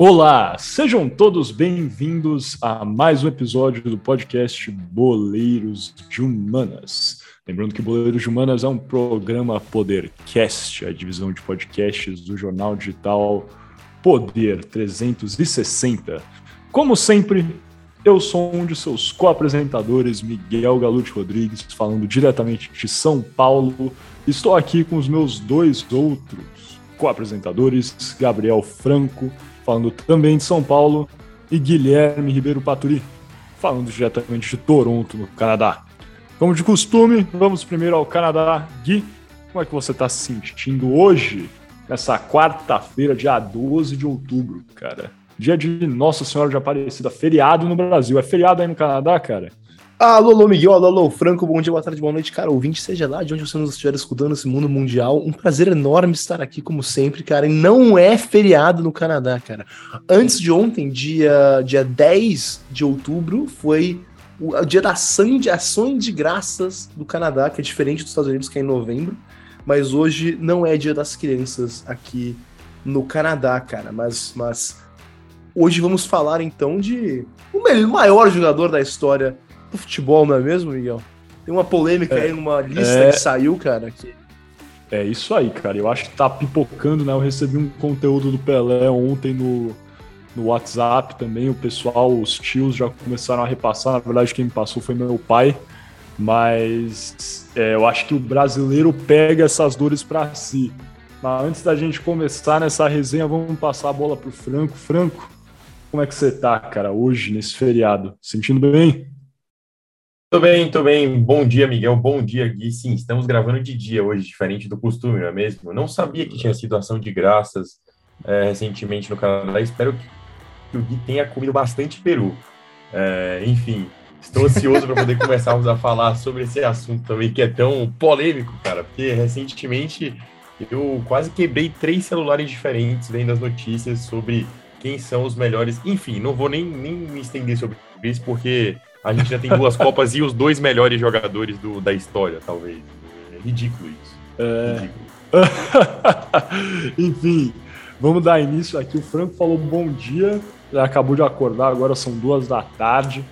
Olá, sejam todos bem-vindos a mais um episódio do podcast Boleiros de Humanas. Lembrando que Boleiros de Humanas é um programa Podercast, a divisão de podcasts do jornal digital Poder 360. Como sempre, eu sou um de seus co-apresentadores, Miguel Galute Rodrigues, falando diretamente de São Paulo. Estou aqui com os meus dois outros co-apresentadores, Gabriel Franco falando também de São Paulo, e Guilherme Ribeiro Paturi, falando diretamente de Toronto, no Canadá. Como de costume, vamos primeiro ao Canadá. Gui, como é que você está se sentindo hoje, nessa quarta-feira, dia 12 de outubro, cara? Dia de Nossa Senhora de Aparecida, feriado no Brasil. É feriado aí no Canadá, cara? Alô, alô, Miguel, alô, alô, Franco, bom dia, boa tarde, boa noite, cara, ouvinte, seja lá de onde você nos estiver escutando esse mundo mundial, um prazer enorme estar aqui, como sempre, cara, e não é feriado no Canadá, cara. Antes de ontem, dia, dia 10 de outubro, foi o, o dia da ação de ações de graças do Canadá, que é diferente dos Estados Unidos, que é em novembro, mas hoje não é dia das crianças aqui no Canadá, cara, mas, mas hoje vamos falar, então, de o maior jogador da história do futebol, não é mesmo, Miguel? Tem uma polêmica é, aí numa lista é... que saiu, cara. Que... É isso aí, cara. Eu acho que tá pipocando, né? Eu recebi um conteúdo do Pelé ontem no, no WhatsApp também. O pessoal, os tios já começaram a repassar. Na verdade, quem me passou foi meu pai. Mas é, eu acho que o brasileiro pega essas dores para si. Mas antes da gente começar nessa resenha, vamos passar a bola pro Franco. Franco, como é que você tá, cara, hoje, nesse feriado? Sentindo bem? Tô bem, tô bem. Bom dia, Miguel. Bom dia, Gui. Sim, estamos gravando de dia hoje, diferente do costume, não é mesmo? Não sabia que tinha sido ação de graças é, recentemente no Canadá. Espero que o Gui tenha comido bastante peru. É, enfim, estou ansioso para poder começarmos a falar sobre esse assunto também, que é tão polêmico, cara, porque recentemente eu quase quebrei três celulares diferentes vendo as notícias sobre quem são os melhores. Enfim, não vou nem, nem me estender sobre isso, porque a gente já tem duas Copas e os dois melhores jogadores do, da história, talvez. É ridículo isso. É... Ridículo. Enfim, vamos dar início aqui. O Franco falou bom dia, acabou de acordar, agora são duas da tarde.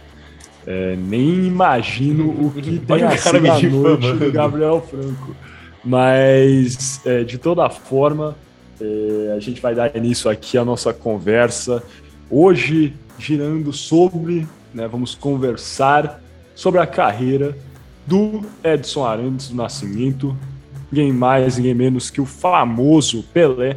É, nem imagino o que tem a sido a noite do Gabriel Franco. Mas, é, de toda forma, é, a gente vai dar início aqui à nossa conversa. Hoje, girando sobre né? Vamos conversar sobre a carreira do Edson Arantes do Nascimento, ninguém mais, ninguém menos que o famoso Pelé.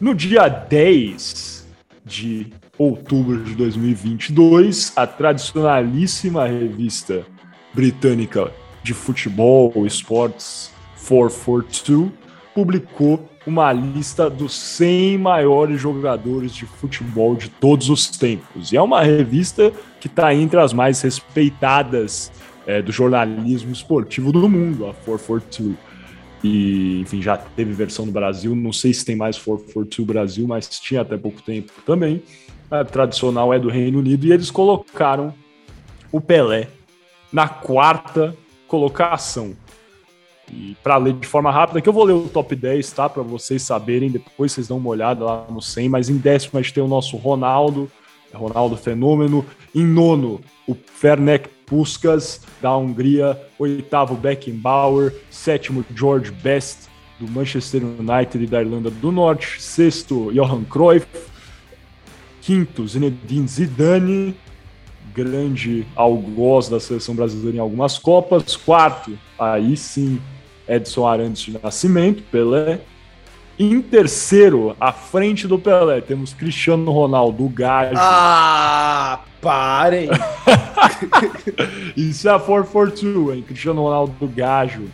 No dia 10 de outubro de 2022, a tradicionalíssima revista britânica de futebol, Sports 442, publicou uma lista dos 100 maiores jogadores de futebol de todos os tempos. E é uma revista que está entre as mais respeitadas é, do jornalismo esportivo do mundo, a 442. E, enfim, já teve versão no Brasil. Não sei se tem mais 442 Brasil, mas tinha até pouco tempo também. A tradicional é do Reino Unido. E eles colocaram o Pelé na quarta colocação. E para ler de forma rápida, que eu vou ler o top 10, tá? Para vocês saberem, depois vocês dão uma olhada lá no 100. Mas em décimo a gente tem o nosso Ronaldo, Ronaldo Fenômeno. Em nono, o Fernec Puskas, da Hungria. Oitavo, Beckenbauer. Sétimo, George Best, do Manchester United e da Irlanda do Norte. Sexto, Johan Cruyff. Quinto, Zinedine Zidane grande algoz da seleção brasileira em algumas Copas. Quarto, aí sim, Edson Arantes de Nascimento, Pelé. Em terceiro, à frente do Pelé, temos Cristiano Ronaldo, Gajo. Ah, parem! Isso é a 442, hein? Cristiano Ronaldo, Gajo,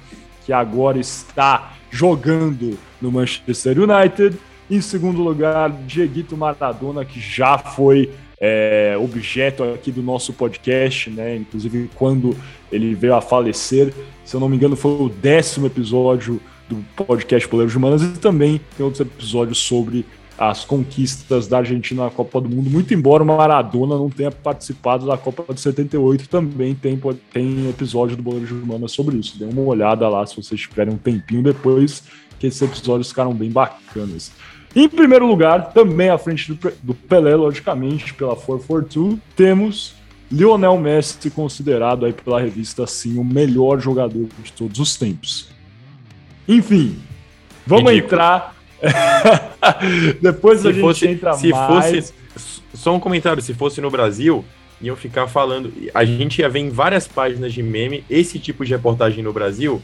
que agora está jogando no Manchester United. Em segundo lugar, Dieguito Maradona, que já foi é, objeto aqui do nosso podcast, né? Inclusive quando ele veio a falecer, se eu não me engano, foi o décimo episódio do podcast Poleiros de Humanas e também tem outros episódios sobre as conquistas da Argentina na Copa do Mundo, muito embora o Maradona não tenha participado da Copa de 78, também tem, tem episódio do Boleiro de Humanas sobre isso. Dê uma olhada lá se vocês tiverem um tempinho depois, que esses episódios ficaram bem bacanas. Em primeiro lugar, também à frente do, do Pelé, logicamente, pela 442, temos Lionel Messi considerado aí pela revista assim o melhor jogador de todos os tempos. Enfim, vamos Ridículo. entrar. Depois se a gente fosse, entra se mais. Fosse, só um comentário, se fosse no Brasil, iam ficar falando. A gente ia ver em várias páginas de meme esse tipo de reportagem no Brasil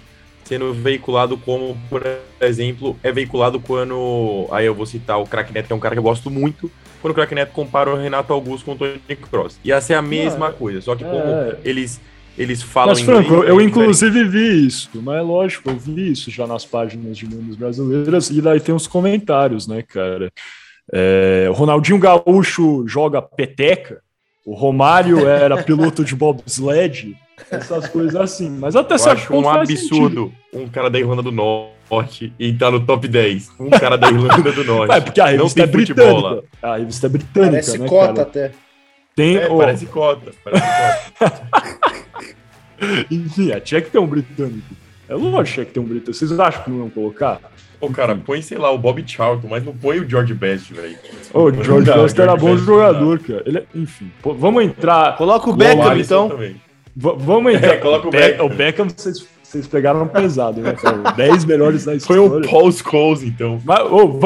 sendo veiculado como, por exemplo, é veiculado quando. Aí eu vou citar o Crack Neto, que é um cara que eu gosto muito quando o Crack Neto compara o Renato Augusto com o Tony Cross. Ia ser a mesma é, coisa, só que como é. eles eles falam Mas, Franco, eu, eu inclusive vi isso, mas é lógico, eu vi isso já nas páginas de memes brasileiras, e daí tem os comentários, né, cara? É, Ronaldinho Gaúcho joga peteca, o Romário era piloto de bobsled, essas coisas assim. Mas até certo ponto um absurdo um cara da Irlanda do Norte e tá no top 10. Um cara da Irlanda do Norte. É, porque a revista Não é britânica. A revista é britânica, Parece né, cota cara? até. Tem, é, oh. parece cota. Parece cota. Enfim, tinha que ter um britânico. É lógico que tinha que ter um britânico. Vocês acham que não iam colocar? Pô, cara, põe, sei lá, o Bob Charlton, mas não põe o George Best, velho. O George Best era bom jogador, cara. Ele, é, enfim, pô, vamos entrar. Coloca o Beckham, então. Também. vamos entrar. É, coloca o, Beckham. O Beckham, vocês, vocês pegaram pesado, né, cara? 10 melhores da história. Foi o Paul Scholes, então. Mas, oh,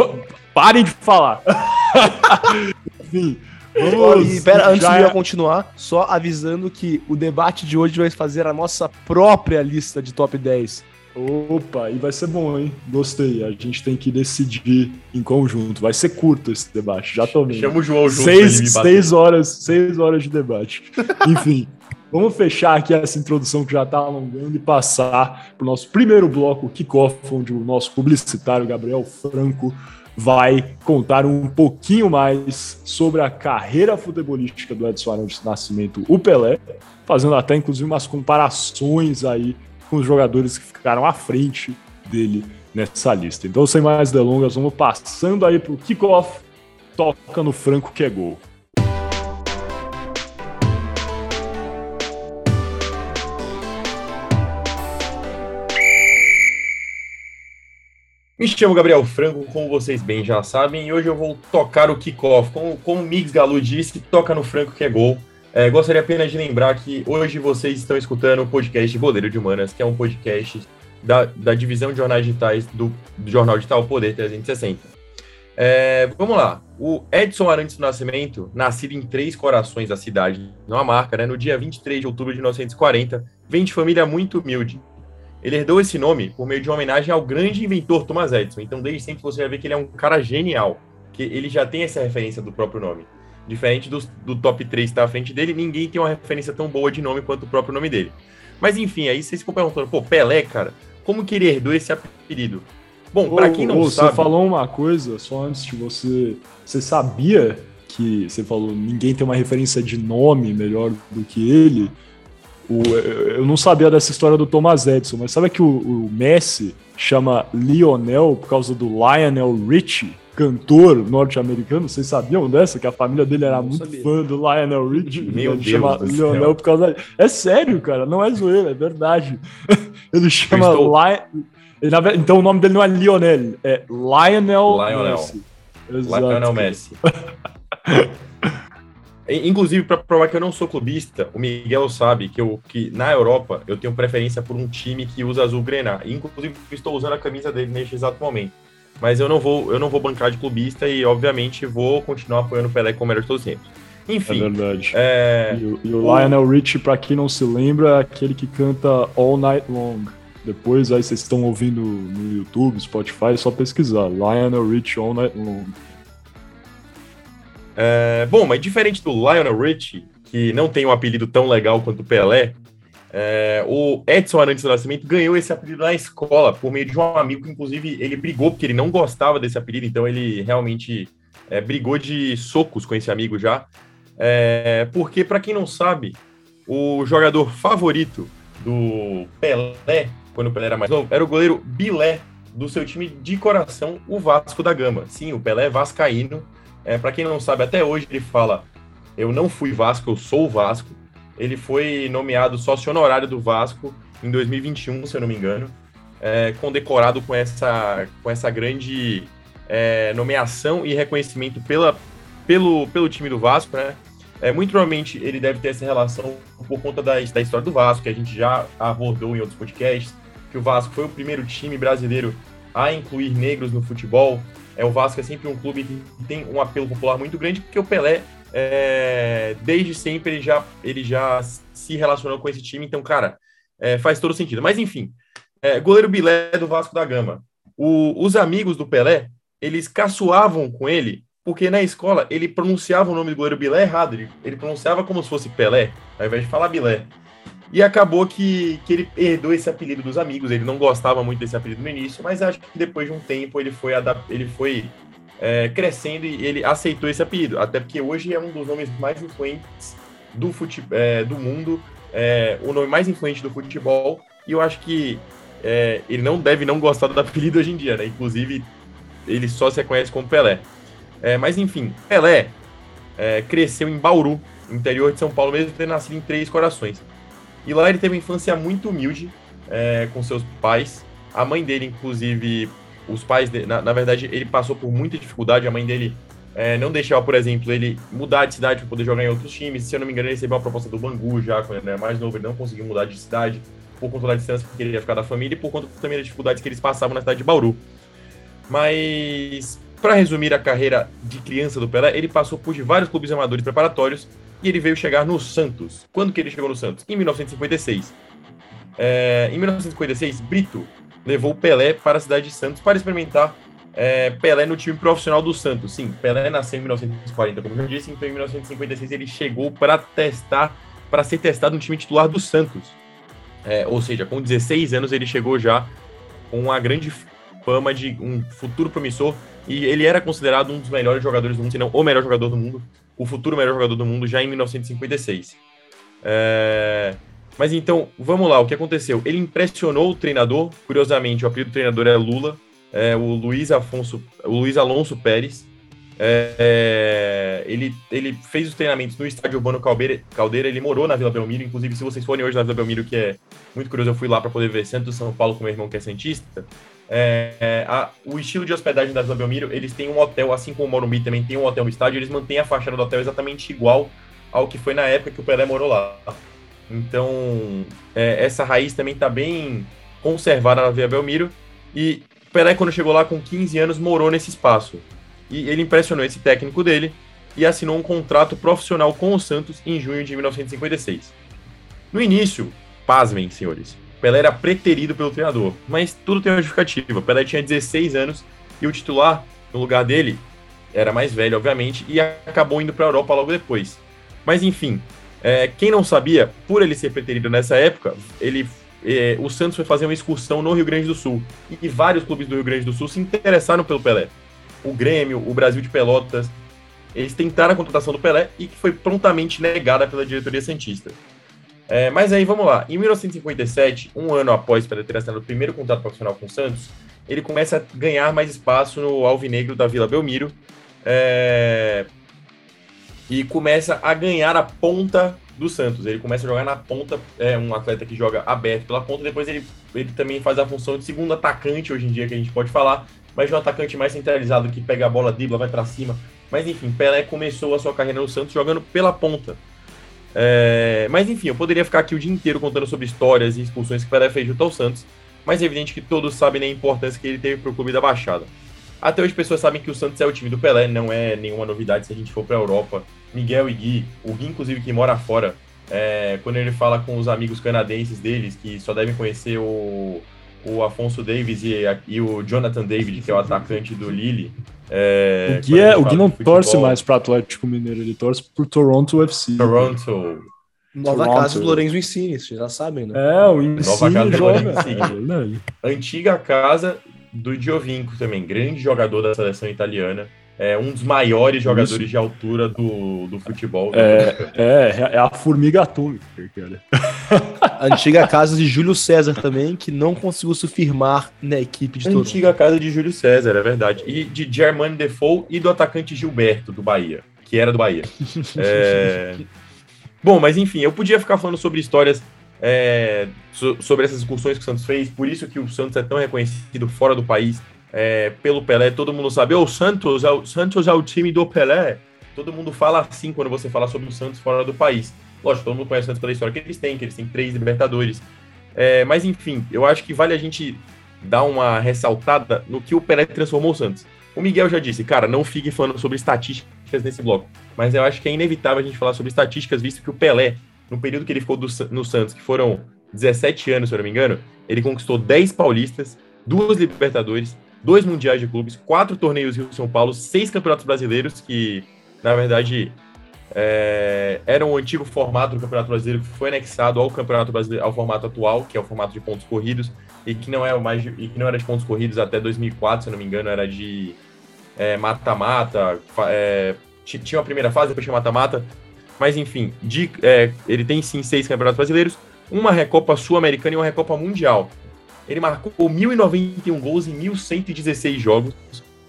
parem de falar. enfim. Vamos, e pera, antes de eu continuar, só avisando que o debate de hoje vai fazer a nossa própria lista de top 10. Opa, e vai ser bom, hein? Gostei. A gente tem que decidir em conjunto. Vai ser curto esse debate, já tô vendo. Chama o João junto. Seis, seis horas, seis horas de debate. Enfim, vamos fechar aqui essa introdução que já está alongando e passar para o nosso primeiro bloco, kickoff, onde o nosso publicitário Gabriel Franco vai contar um pouquinho mais sobre a carreira futebolística do Edson Arantes Nascimento, o Pelé, fazendo até inclusive umas comparações aí com os jogadores que ficaram à frente dele nessa lista. Então, sem mais delongas, vamos passando aí para o kickoff. Toca no Franco que é gol. Me chamo Gabriel Franco, como vocês bem já sabem, e hoje eu vou tocar o kickoff. Como, como o Mix Galu disse, toca no Franco que é gol. É, gostaria apenas de lembrar que hoje vocês estão escutando o podcast Boleiro de Humanas, que é um podcast da, da divisão de jornais digitais do, do Jornal Digital Poder 360. É, vamos lá. O Edson Arantes do Nascimento, nascido em Três Corações da cidade, não a marca, né, no dia 23 de outubro de 1940, vem de família muito humilde. Ele herdou esse nome por meio de uma homenagem ao grande inventor Thomas Edison. Então, desde sempre você vai ver que ele é um cara genial, que ele já tem essa referência do próprio nome. Diferente do, do top 3 que está à frente dele, ninguém tem uma referência tão boa de nome quanto o próprio nome dele. Mas enfim, aí vocês ficam perguntando, pô, Pelé, cara, como que ele herdou esse apelido? Bom, para quem não ô, sabe. Você falou uma coisa só antes de você. Você sabia que você falou ninguém tem uma referência de nome melhor do que ele? O, eu não sabia dessa história do Thomas Edison, mas sabe que o, o Messi chama Lionel por causa do Lionel Richie? Cantor norte-americano, vocês sabiam dessa? Que a família dele era muito sabia. fã do Lionel Richie. Meu ele Deus chama Lionel por causa. É sério, cara, não é zoeira, é verdade. ele chama estou... Lion... Então o nome dele não é Lionel, é Lionel, Lionel. Messi. Exato, Lionel Messi. Inclusive, para provar que eu não sou clubista, o Miguel sabe que, eu, que na Europa eu tenho preferência por um time que usa azul grená. Inclusive, estou usando a camisa dele neste exato momento mas eu não vou, eu não vou bancar de clubista e, obviamente, vou continuar apoiando o Pelé como melhor de todos os tempos. Enfim. É verdade. É... E, o, e o Lionel Richie, para quem não se lembra, é aquele que canta All Night Long. Depois aí vocês estão ouvindo no YouTube, Spotify, é só pesquisar. Lionel Richie All Night Long. É, bom, mas diferente do Lionel Richie, que não tem um apelido tão legal quanto o Pelé, é, o Edson Arantes do Nascimento ganhou esse apelido na escola por meio de um amigo que, inclusive, ele brigou porque ele não gostava desse apelido, então ele realmente é, brigou de socos com esse amigo já. É, porque, para quem não sabe, o jogador favorito do Pelé, quando o Pelé era mais novo, era o goleiro Bilé, do seu time de coração, o Vasco da Gama. Sim, o Pelé é vascaíno. É, para quem não sabe, até hoje ele fala: Eu não fui Vasco, eu sou o Vasco. Ele foi nomeado sócio honorário do Vasco em 2021, se eu não me engano, é, condecorado com essa, com essa grande é, nomeação e reconhecimento pela, pelo, pelo time do Vasco, né? É, muito provavelmente ele deve ter essa relação por conta da, da história do Vasco, que a gente já abordou em outros podcasts, que o Vasco foi o primeiro time brasileiro a incluir negros no futebol. É, o Vasco é sempre um clube que tem um apelo popular muito grande, porque o Pelé, é, desde sempre, ele já, ele já se relacionou com esse time. Então, cara, é, faz todo sentido. Mas, enfim, é, goleiro Bilé do Vasco da Gama. O, os amigos do Pelé, eles caçoavam com ele, porque na escola ele pronunciava o nome do goleiro Bilé errado. Ele, ele pronunciava como se fosse Pelé, ao invés de falar Bilé. E acabou que, que ele herdou esse apelido dos amigos. Ele não gostava muito desse apelido no início, mas acho que depois de um tempo ele foi, ele foi é, crescendo e ele aceitou esse apelido. Até porque hoje é um dos nomes mais influentes do, fute, é, do mundo, é, o nome mais influente do futebol. E eu acho que é, ele não deve não gostar do apelido hoje em dia, né? Inclusive, ele só se reconhece como Pelé. É, mas enfim, Pelé é, cresceu em Bauru, interior de São Paulo, mesmo tendo nascido em Três Corações. E lá ele teve uma infância muito humilde com seus pais. A mãe dele, inclusive, os pais, na, na, verdade, ele passou por muita dificuldade. A mãe dele é, não deixava, por exemplo, ele mudar de cidade para poder jogar em outros times. Se eu não me engano, ele recebeu uma proposta do Bangu já, quando ele era mais novo, ele não conseguiu mudar de cidade por conta da distância que ele ia ficar da família e por conta também das dificuldades que eles passavam na cidade de Bauru. Mas, para resumir a carreira de criança do Pelé, ele passou por vários clubes amadores preparatórios e ele veio chegar no Santos. Quando que ele chegou no Santos? Em 1956. É, em 1956, Brito levou o Pelé para a cidade de Santos para experimentar é, Pelé no time profissional do Santos. Sim, Pelé nasceu em 1940, como eu disse, então em 1956 ele chegou para testar, para ser testado no time titular do Santos. É, ou seja, com 16 anos ele chegou já com uma grande fama de um futuro promissor e ele era considerado um dos melhores jogadores do mundo, se não o melhor jogador do mundo, o futuro melhor jogador do mundo já em 1956. É... Mas então, vamos lá, o que aconteceu? Ele impressionou o treinador, curiosamente, o apelido do treinador é Lula, é, o Luiz Afonso, o Luiz Alonso Pérez. É, é, ele, ele fez os treinamentos no estádio Urbano Caldeira, Caldeira, ele morou na Vila Belmiro, inclusive se vocês forem hoje na Vila Belmiro, que é muito curioso, eu fui lá para poder ver Santos São Paulo com meu irmão que é cientista. É, é, a, o estilo de hospedagem da Vila Belmiro, eles têm um hotel, assim como o Morumbi também tem um hotel no estádio, eles mantêm a fachada do hotel exatamente igual ao que foi na época que o Pelé morou lá. Então, é, essa raiz também está bem conservada na Vila Belmiro. E Pelé, quando chegou lá com 15 anos, morou nesse espaço. E ele impressionou esse técnico dele e assinou um contrato profissional com o Santos em junho de 1956. No início, pasmem, senhores, Pelé era preterido pelo treinador, mas tudo tem uma justificativa. Pelé tinha 16 anos e o titular, no lugar dele, era mais velho, obviamente, e acabou indo para a Europa logo depois. Mas enfim, é, quem não sabia, por ele ser preterido nessa época, ele, é, o Santos foi fazer uma excursão no Rio Grande do Sul e, vários clubes do Rio Grande do Sul se interessaram pelo Pelé. O Grêmio, o Brasil de Pelotas, eles tentaram a contratação do Pelé e que foi prontamente negada pela diretoria santista. É, mas aí vamos lá. Em 1957, um ano após Pelé ter assinado o primeiro contrato profissional com o Santos, ele começa a ganhar mais espaço no Alvinegro da Vila Belmiro é, e começa a ganhar a ponta do Santos. Ele começa a jogar na ponta, é um atleta que joga aberto pela ponta, depois ele, ele também faz a função de segundo atacante hoje em dia, que a gente pode falar, mas de um atacante mais centralizado que pega a bola, dribla, vai para cima. Mas enfim, Pelé começou a sua carreira no Santos jogando pela ponta. É, mas enfim, eu poderia ficar aqui o dia inteiro contando sobre histórias e expulsões que Pelé fez junto ao Santos, mas é evidente que todos sabem a importância que ele teve para o clube da Baixada. Até hoje, pessoas sabem que o Santos é o time do Pelé, não é nenhuma novidade se a gente for para a Europa. Miguel e Gui, o Gui, inclusive, que mora fora, é, quando ele fala com os amigos canadenses deles, que só devem conhecer o, o Afonso Davis e, e, o Jonathan David, que é o atacante do Lille. É, o Gui, é, o Gui não torce mais para Atlético Mineiro, ele torce por Toronto UFC. Toronto. Nova Toronto. casa do Lourenço Insigne, vocês já sabem, né? É, o Insigne Nova casa joga. do Insigne. É Antiga casa do Giovinco também, grande jogador da seleção italiana é um dos maiores jogadores Isso. de altura do, do futebol. É, é, é, a formiga atômica, cara. A antiga casa de Júlio César também, que não conseguiu se firmar na equipe de Toronto. Antiga casa de Júlio César, é verdade. E de Germain Defoe e do atacante Gilberto, do Bahia, que era do Bahia. É... Bom, mas enfim, eu podia ficar falando sobre histórias é, so, sobre essas excursões que o Santos fez, por isso que o Santos é tão reconhecido fora do país é, pelo Pelé, todo mundo sabe, o Santos, é o Santos é o time do Pelé. Todo mundo fala assim quando você fala sobre o Santos fora do país. Lógico, todo mundo conhece o Santos pela história que eles têm, que eles têm três Libertadores. É, mas enfim, eu acho que vale a gente dar uma ressaltada no que o Pelé transformou o Santos. O Miguel já disse, cara, não fique falando sobre estatísticas nesse bloco, mas eu acho que é inevitável a gente falar sobre estatísticas, visto que o Pelé, no período que ele ficou do, no Santos, que foram 17 anos, se eu não me engano, ele conquistou 10 paulistas, duas Libertadores, dois Mundiais de Clubes, quatro torneios Rio-São Paulo, seis campeonatos brasileiros, que, na verdade, é, era um antigo formato do Campeonato Brasileiro que foi anexado ao Campeonato Brasileiro, ao formato atual, que é o formato de pontos corridos, e que não é mais e que não era de pontos corridos até 2004, se eu não me engano, era de é, mata-mata, é, tinha a primeira fase, depois tinha mata-mata, mas enfim, de, é, ele tem sim seis campeonatos brasileiros, uma Recopa Sul-Americana e uma Recopa Mundial. Ele marcou 1.091 gols em 1.116 jogos.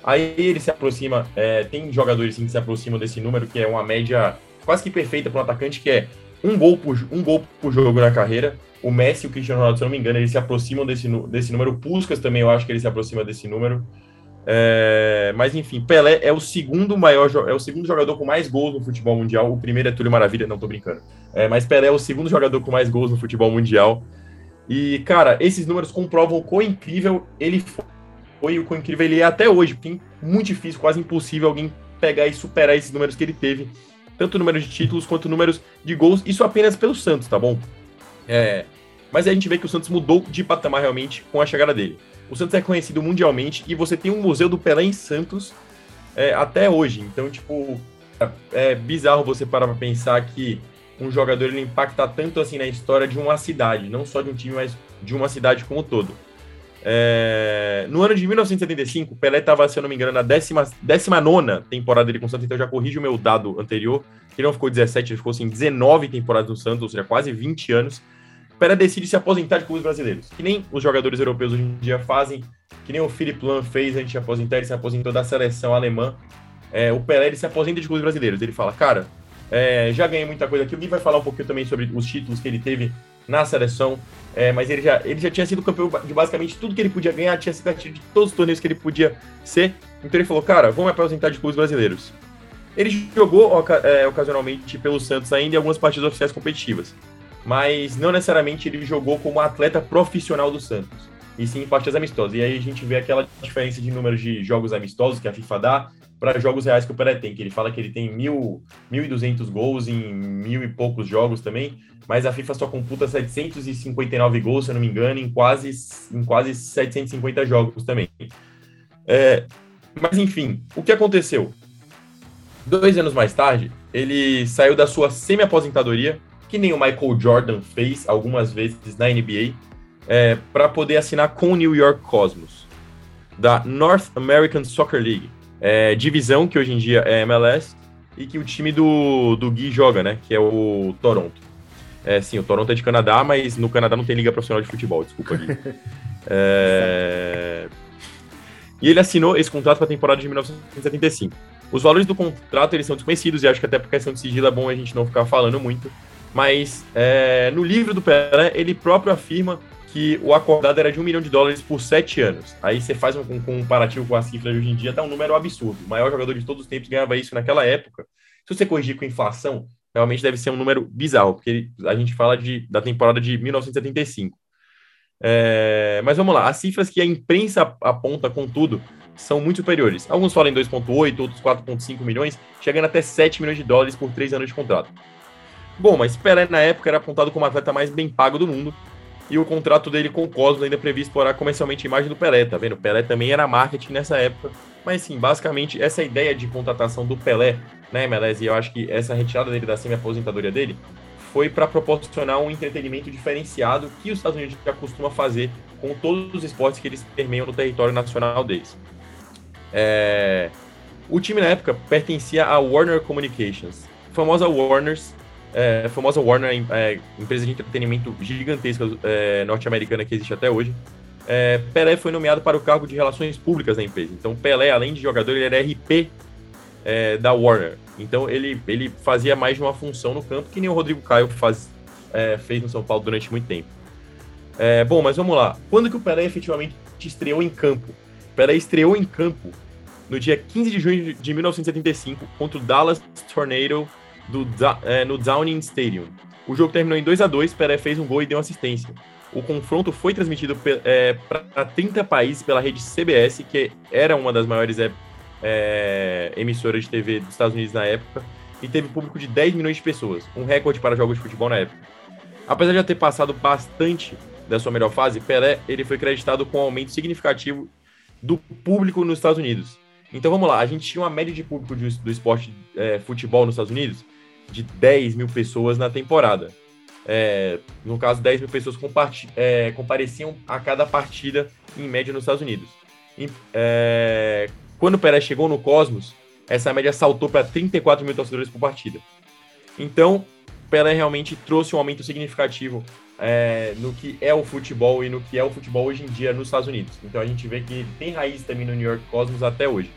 Aí ele se aproxima, é, tem jogadores sim, que se aproximam desse número, que é uma média quase que perfeita para um atacante, que é um gol, por, um gol por jogo na carreira. O Messi e o Cristiano Ronaldo, se eu não me engano, eles se aproximam desse, desse número. O Puskas também, eu acho que ele se aproxima desse número. É, mas enfim, Pelé é o segundo maior, é o segundo jogador com mais gols no futebol mundial. O primeiro é Túlio Maravilha, não tô brincando. É, mas Pelé é o segundo jogador com mais gols no futebol mundial. E, cara, esses números comprovam o quão incrível ele foi e o quão incrível ele é até hoje. Porque é muito difícil, quase impossível alguém pegar e superar esses números que ele teve. Tanto números de títulos quanto números de gols. Isso apenas pelo Santos, tá bom? É, mas a gente vê que o Santos mudou de patamar realmente com a chegada dele. O Santos é conhecido mundialmente e você tem um museu do Pelé em Santos é, até hoje. Então, tipo, é, é bizarro você parar pra pensar que um jogador ele impacta tanto assim na história de uma cidade, não só de um time, mas de uma cidade como um todo. É... No ano de 1975, Pelé estava, se eu não me engano, na 19 temporada dele com o Santos, então eu já corrijo o meu dado anterior, que não ficou 17, ele ficou assim, 19 temporadas no Santos, ou seja, quase 20 anos. Pelé decide se aposentar de clubes brasileiros, que nem os jogadores europeus hoje em dia fazem, que nem o Philipp Lahm fez antes de aposentar, ele se aposentou da seleção alemã. É, o Pelé se aposenta de clubes brasileiros, ele fala, cara, é, já ganhei muita coisa aqui. O Gui vai falar um pouquinho também sobre os títulos que ele teve na seleção. É, mas ele já, ele já tinha sido campeão de basicamente tudo que ele podia ganhar, tinha sido de todos os torneios que ele podia ser. Então ele falou, cara, vamos apresentar de clubes brasileiros. Ele jogou é, ocasionalmente pelo Santos ainda em algumas partidas oficiais competitivas. Mas não necessariamente ele jogou como atleta profissional do Santos. E sim em partidas amistosas. E aí a gente vê aquela diferença de número de jogos amistosos que a FIFA dá para jogos reais que o Pelé tem, que ele fala que ele tem mil, 1.200 gols em mil e poucos jogos também, mas a FIFA só computa 759 gols, se eu não me engano, em quase, em quase 750 jogos também. É, mas enfim, o que aconteceu? Dois anos mais tarde, ele saiu da sua semi-aposentadoria, que nem o Michael Jordan fez algumas vezes na NBA, é, para poder assinar com o New York Cosmos, da North American Soccer League é, divisão, que hoje em dia é MLS, e que o time do, do Gui joga, né? Que é o Toronto. É, sim, o Toronto é de Canadá, mas no Canadá não tem liga profissional de futebol, desculpa, Gui. é... E ele assinou esse contrato para a temporada de 1975. Os valores do contrato eles são desconhecidos e acho que até por questão de sigilo é bom a gente não ficar falando muito. Mas é, no livro do Pelé, ele próprio afirma que o acordado era de um milhão de dólares por sete anos. Aí você faz um, um comparativo com a cifra de hoje em dia, dá um número absurdo. O maior jogador de todos os tempos ganhava isso naquela época. Se você corrigir com inflação, realmente deve ser um número bizarro, porque a gente fala de, da temporada de 1975. É, mas vamos lá, as cifras que a imprensa aponta, contudo, são muito superiores. Alguns falam em 2,8, outros 4,5 milhões, chegando até 7 milhões de dólares por três anos de contrato. Bom, mas Pelé na época era apontado como o atleta mais bem pago do mundo, e o contrato dele com o Cosmos ainda previsto explorar comercialmente a imagem do Pelé, tá vendo? O Pelé também era marketing nessa época, mas sim, basicamente essa ideia de contratação do Pelé na MLS, e eu acho que essa retirada dele da semi-aposentadoria dele foi para proporcionar um entretenimento diferenciado que os Estados Unidos já costuma fazer com todos os esportes que eles permeiam no território nacional deles. É... O time na época pertencia à Warner Communications, famosa Warners, é, famosa Warner, é, empresa de entretenimento gigantesca é, norte-americana que existe até hoje. É, Pelé foi nomeado para o cargo de relações públicas da empresa. Então, Pelé, além de jogador, ele era RP é, da Warner. Então, ele, ele fazia mais de uma função no campo, que nem o Rodrigo Caio faz, é, fez no São Paulo durante muito tempo. bom, mas vamos lá. Quando que o Pelé efetivamente estreou em campo? Pelé estreou em campo no dia 15 de junho de 1975 contra o Dallas Tornado do, é, no Downing Stadium. O jogo terminou em 2 a 2 Pelé fez um gol e deu assistência. O confronto foi transmitido é, para 30 países pela rede CBS, que era uma das maiores é, é, emissoras de TV dos Estados Unidos na época, e teve público de 10 milhões de pessoas, um recorde para jogos de futebol na época. Apesar de já ter passado bastante da sua melhor fase, Pelé ele foi creditado com um aumento significativo do público nos Estados Unidos. Então vamos lá, a gente tinha uma média de público de, do esporte é, futebol nos Estados Unidos de 10 mil pessoas na temporada. É, no caso, 10 mil pessoas é, compareciam a cada partida, em média, nos Estados Unidos. E, é, quando o Pelé chegou no Cosmos, essa média saltou para 34 mil torcedores por partida. Então, Pelé realmente trouxe um aumento significativo é, no que é o futebol e no que é o futebol hoje em dia nos Estados Unidos. Então a gente vê que tem raiz também no New York Cosmos até hoje.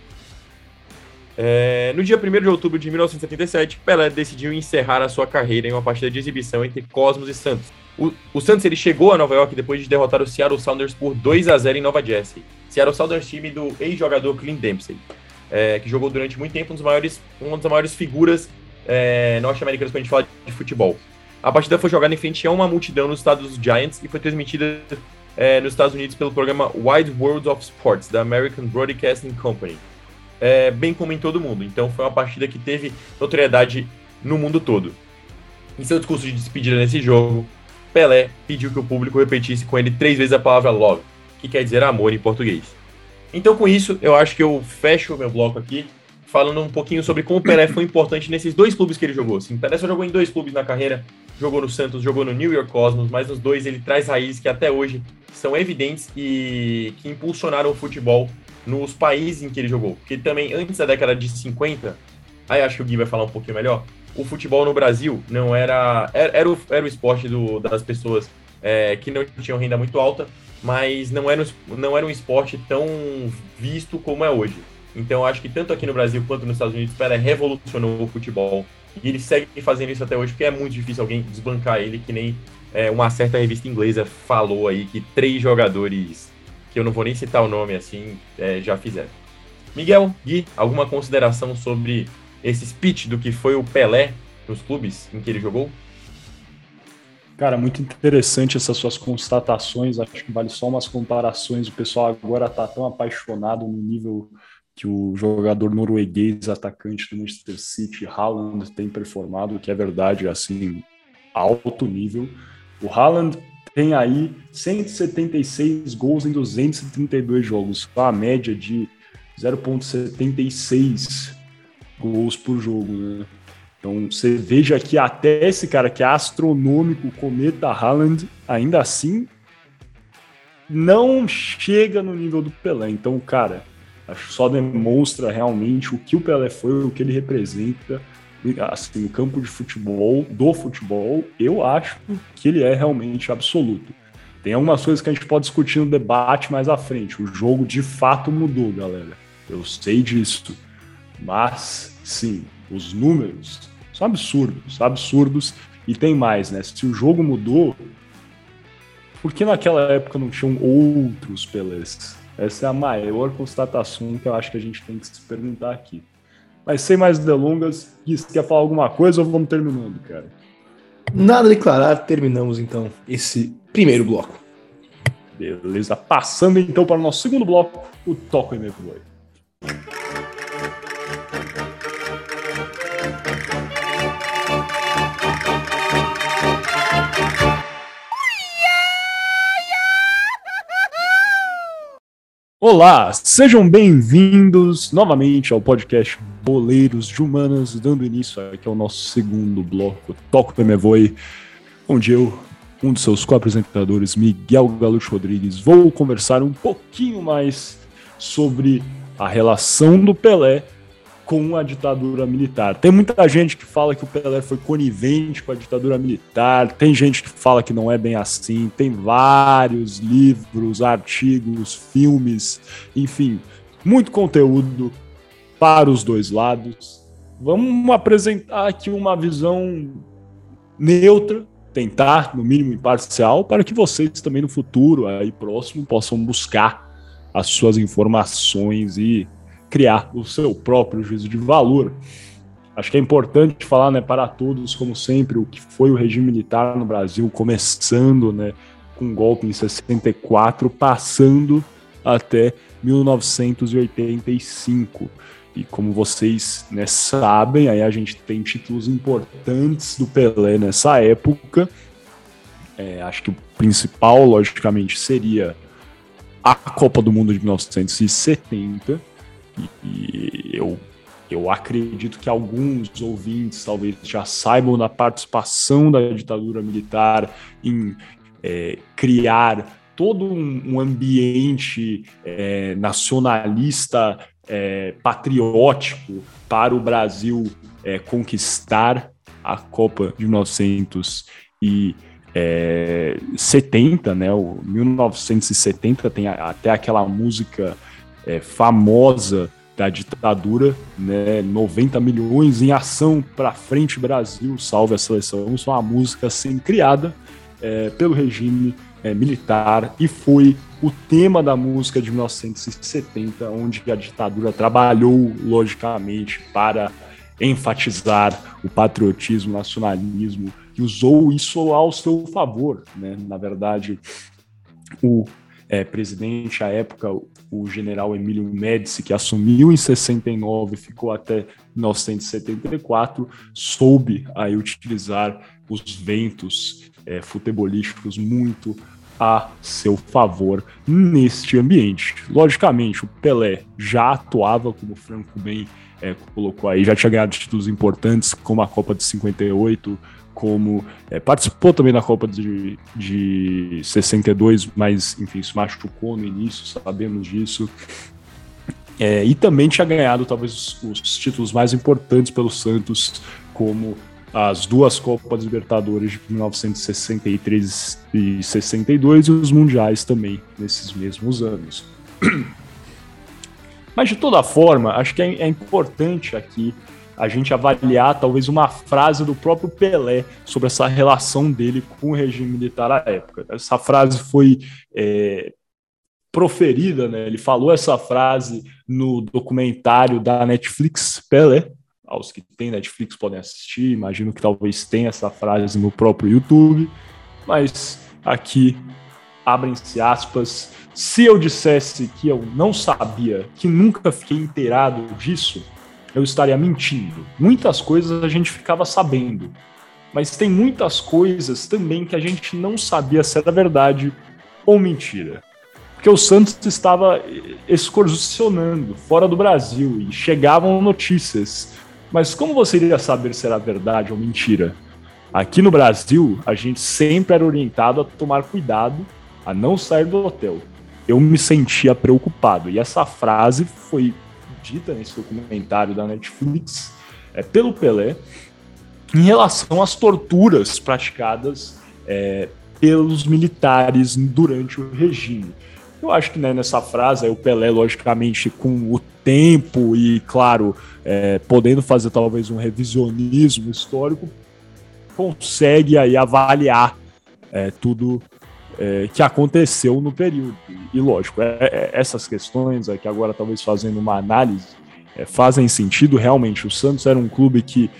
É, no dia 1 de outubro de 1977, Pelé decidiu encerrar a sua carreira em uma partida de exibição entre Cosmos e Santos. O, o Santos ele chegou a Nova York depois de derrotar o Seattle Sounders por 2 a 0 em Nova Jersey. Seattle Sounders time do ex-jogador Clint Dempsey, é, que jogou durante muito tempo um dos maiores, uma das maiores figuras é, norte-americanas quando a gente fala de futebol. A partida foi jogada em frente a uma multidão nos estados dos Giants e foi transmitida é, nos Estados Unidos pelo programa Wide World of Sports, da American Broadcasting Company é, bem como em todo mundo. Então foi uma partida que teve notoriedade no mundo todo. Em seu discurso de despedida nesse jogo, Pelé pediu que o público repetisse com ele três vezes a palavra love, que quer dizer amor em português. Então, com isso, eu acho que eu fecho o meu bloco aqui, falando um pouquinho sobre como o Pelé foi importante nesses dois clubes que ele jogou. Assim, Pelé só jogou em dois clubes na carreira, jogou no Santos, jogou no New York Cosmos, mas nos dois ele traz raízes que até hoje são evidentes e que impulsionaram o futebol nos países em que ele jogou. Porque também, antes da década de 50, aí acho que o Gui vai falar um pouquinho melhor, o futebol no Brasil não era. Era, era, o, era o esporte do, das pessoas é, que não tinham renda muito alta, mas não era, não era um esporte tão visto como é hoje. Então, acho que tanto aqui no Brasil quanto nos Estados Unidos, Pelé revolucionou o futebol. E ele segue fazendo isso até hoje, porque é muito difícil alguém desbancar ele, que nem é, uma certa revista inglesa falou aí que três jogadores que eu não vou nem citar o nome assim, é, já fizeram. Miguel, Gui, alguma consideração sobre esse speech do que foi o Pelé nos clubes em que ele jogou? Cara, muito interessante essas suas constatações. Acho que vale só umas comparações. O pessoal agora tá tão apaixonado no nível que o jogador norueguês, atacante do Manchester City, Haaland, tem performado, que é verdade, assim, alto nível. O Haaland tem aí 176 gols em 232 jogos, a média de 0,76 gols por jogo, né? Então você veja que até esse cara que é astronômico, Cometa Haaland, ainda assim não chega no nível do Pelé. Então, cara, só demonstra realmente o que o Pelé foi, o que ele representa assim, campo de futebol, do futebol, eu acho que ele é realmente absoluto. Tem algumas coisas que a gente pode discutir no debate mais à frente. O jogo de fato mudou, galera. Eu sei disso. Mas, sim, os números são absurdos, absurdos. E tem mais, né? Se o jogo mudou, por que naquela época não tinham outros Pelés? Essa é a maior constatação que eu acho que a gente tem que se perguntar aqui. Mas sem mais delongas, Gui, quer falar alguma coisa ou vamos terminando, cara? Nada a declarar, terminamos então esse primeiro bloco. Beleza, passando então para o nosso segundo bloco, o Toco e Meio Olá, sejam bem-vindos novamente ao podcast Boleiros de Humanas, dando início aqui ao nosso segundo bloco, Toco Pemevoi, onde eu, um dos seus co-apresentadores, Miguel Galucho Rodrigues, vou conversar um pouquinho mais sobre a relação do Pelé com a ditadura militar. Tem muita gente que fala que o Pelé foi conivente com a ditadura militar, tem gente que fala que não é bem assim, tem vários livros, artigos, filmes, enfim, muito conteúdo para os dois lados. Vamos apresentar aqui uma visão neutra, tentar, no mínimo imparcial, para que vocês também no futuro, aí próximo, possam buscar as suas informações e criar o seu próprio juízo de valor. Acho que é importante falar né, para todos, como sempre, o que foi o regime militar no Brasil, começando né, com um golpe em 64, passando até 1985. E como vocês né, sabem, aí a gente tem títulos importantes do Pelé nessa época. É, acho que o principal, logicamente, seria a Copa do Mundo de 1970. E, eu, eu acredito que alguns ouvintes talvez já saibam da participação da ditadura militar em é, criar todo um, ambiente é, nacionalista, é, patriótico para o Brasil é, conquistar a Copa de 1970, né? O 1970 tem até aquela música é, famosa da ditadura, né? 90 milhões em ação para frente Brasil, salve a seleção. Isso é uma música sendo criada é, pelo regime é, militar e foi o tema da música de 1970, onde a ditadura trabalhou logicamente para enfatizar o patriotismo, o nacionalismo e usou isso ao seu favor. Né? Na verdade, o é, presidente à época, o general Emílio Médici, que assumiu em 69 e ficou até 1974, soube aí utilizar os ventos é, futebolísticos muito a seu favor neste ambiente. Logicamente, o Pelé já atuava, como o Franco bem é, colocou aí, já tinha ganhado títulos importantes, como a Copa de 58, como é, participou também da Copa de, de 62, mas enfim, se machucou no início, sabemos disso. É, e também tinha ganhado talvez os, os títulos mais importantes pelo Santos, como as duas Copas Libertadores de 1963 e 62 e os Mundiais também nesses mesmos anos. Mas de toda forma, acho que é, é importante aqui a gente avaliar talvez uma frase do próprio Pelé sobre essa relação dele com o regime militar à época. Essa frase foi é, proferida, né? Ele falou essa frase no documentário da Netflix Pelé, aos que têm Netflix podem assistir, imagino que talvez tenha essa frase no próprio YouTube, mas aqui abrem-se aspas. Se eu dissesse que eu não sabia, que nunca fiquei inteirado disso, eu estaria mentindo. Muitas coisas a gente ficava sabendo, mas tem muitas coisas também que a gente não sabia se era verdade ou mentira. Porque o Santos estava excursionando fora do Brasil e chegavam notícias mas como você iria saber se era verdade ou mentira? Aqui no Brasil, a gente sempre era orientado a tomar cuidado, a não sair do hotel. Eu me sentia preocupado. E essa frase foi dita nesse documentário da Netflix é, pelo Pelé em relação às torturas praticadas é, pelos militares durante o regime. Eu acho que né, nessa frase, o Pelé, logicamente, com o tempo e, claro, é, podendo fazer talvez um revisionismo histórico, consegue aí avaliar é, tudo é, que aconteceu no período. E, lógico, é, é, essas questões aqui agora, talvez fazendo uma análise, é, fazem sentido. Realmente, o Santos era um clube que,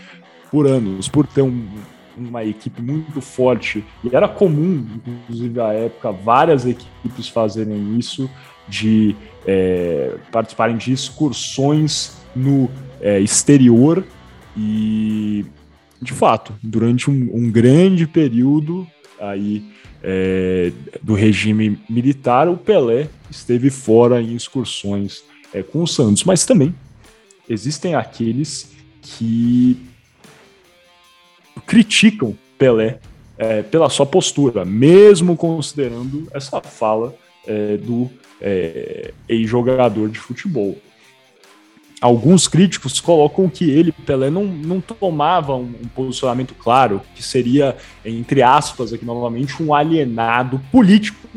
por anos, por ter um, uma equipe muito forte, e era comum, inclusive à época, várias equipes fazerem isso, de é, participarem de excursões no é, exterior e, de fato, durante um, um grande período aí é, do regime militar, o Pelé esteve fora em excursões é, com o Santos, mas também existem aqueles que criticam Pelé é, pela sua postura, mesmo considerando essa fala é, do é, ex-jogador de futebol. Alguns críticos colocam que ele, Pelé, não, não tomava um, um, posicionamento claro, que seria, entre aspas, aqui novamente, um alienado político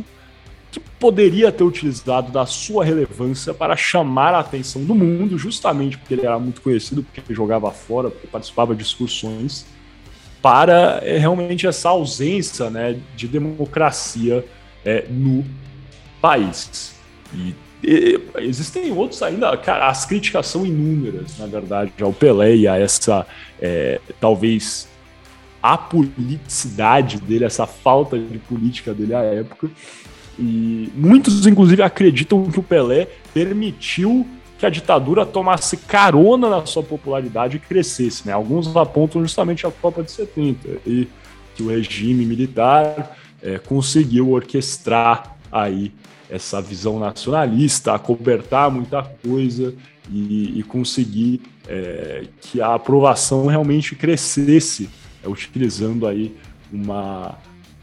que poderia ter utilizado da sua relevância para chamar a atenção do mundo, justamente porque ele era muito conhecido, porque jogava fora, porque participava de excursões, para é, realmente essa ausência né, de democracia é, no país. E e, existem outros ainda, cara, as críticas são inúmeras, na verdade, ao Pelé e a essa, é, talvez, a politicidade dele, essa falta de política dele à época. E muitos, inclusive, acreditam que o Pelé permitiu que a ditadura tomasse carona na sua popularidade e crescesse. Né? Alguns apontam justamente a Copa de 70 e que o regime militar é, conseguiu orquestrar aí essa visão nacionalista, acobertar muita coisa e, e conseguir é, que a aprovação realmente crescesse, é, utilizando aí uma,